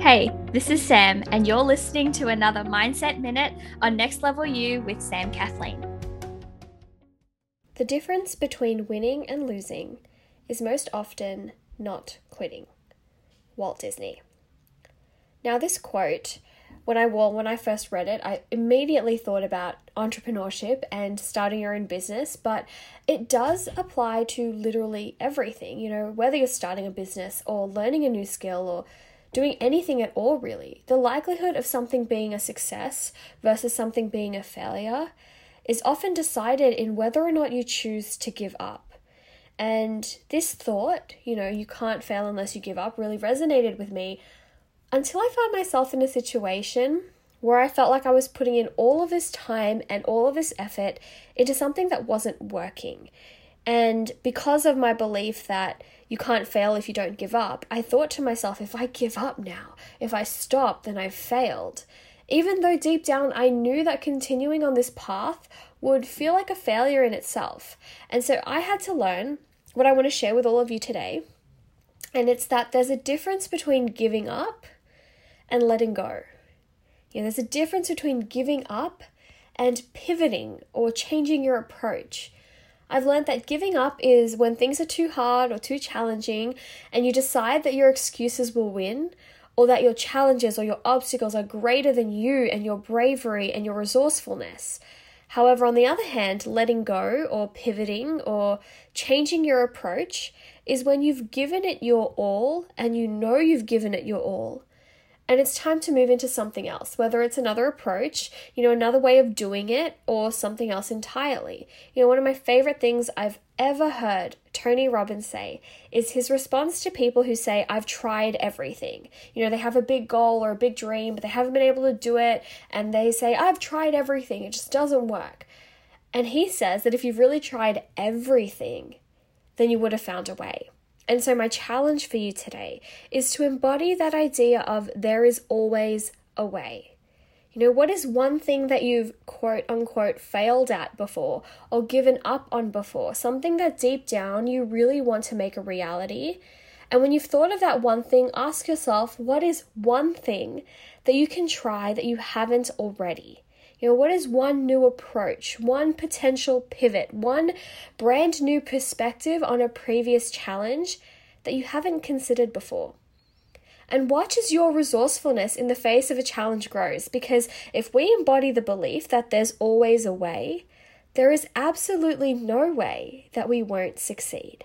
Hey, this is Sam, and you're listening to another Mindset Minute on Next Level You with Sam Kathleen. The difference between winning and losing is most often not quitting. Walt Disney. Now, this quote, when I well, when I first read it, I immediately thought about entrepreneurship and starting your own business, but it does apply to literally everything. You know, whether you're starting a business or learning a new skill or doing anything at all, really. The likelihood of something being a success versus something being a failure is often decided in whether or not you choose to give up. And this thought, you know, you can't fail unless you give up, really resonated with me until I found myself in a situation where I felt like I was putting in all of this time and all of this effort into something that wasn't working. And because of my belief that you can't fail if you don't give up, I thought to myself, if I give up now, if I stop, then I've failed. Even though deep down I knew that continuing on this path would feel like a failure in itself. And so I had to learn what I want to share with all of you today. And it's that there's a difference between giving up and letting go. Know, there's a difference between giving up and pivoting or changing your approach. I've learned that giving up is when things are too hard or too challenging and you decide that your excuses will win or that your challenges or your obstacles are greater than you and your bravery and your resourcefulness. However, on the other hand, letting go or pivoting or changing your approach is when you've given it your all and you know you've given it your all and it's time to move into something else, whether it's another approach, you know, another way of doing it, or something else entirely. You know, one of my favorite things I've ever heard Tony Robbins say is his response to people who say, I've tried everything. You know, they have a big goal or a big dream, but they haven't been able to do it, and they say, I've tried everything, it just doesn't work. And he says that if you've really tried everything, then you would have found a way. And so, my challenge for you today is to embody that idea of there is always a way. You know, what is one thing that you've quote unquote failed at before or given up on before? Something that deep down you really want to make a reality. And when you've thought of that one thing, ask yourself what is one thing that you can try that you haven't already? You know, what is one new approach, one potential pivot, one brand new perspective on a previous challenge that you haven't considered before? And watch as your resourcefulness in the face of a challenge grows because if we embody the belief that there's always a way, there is absolutely no way that we won't succeed.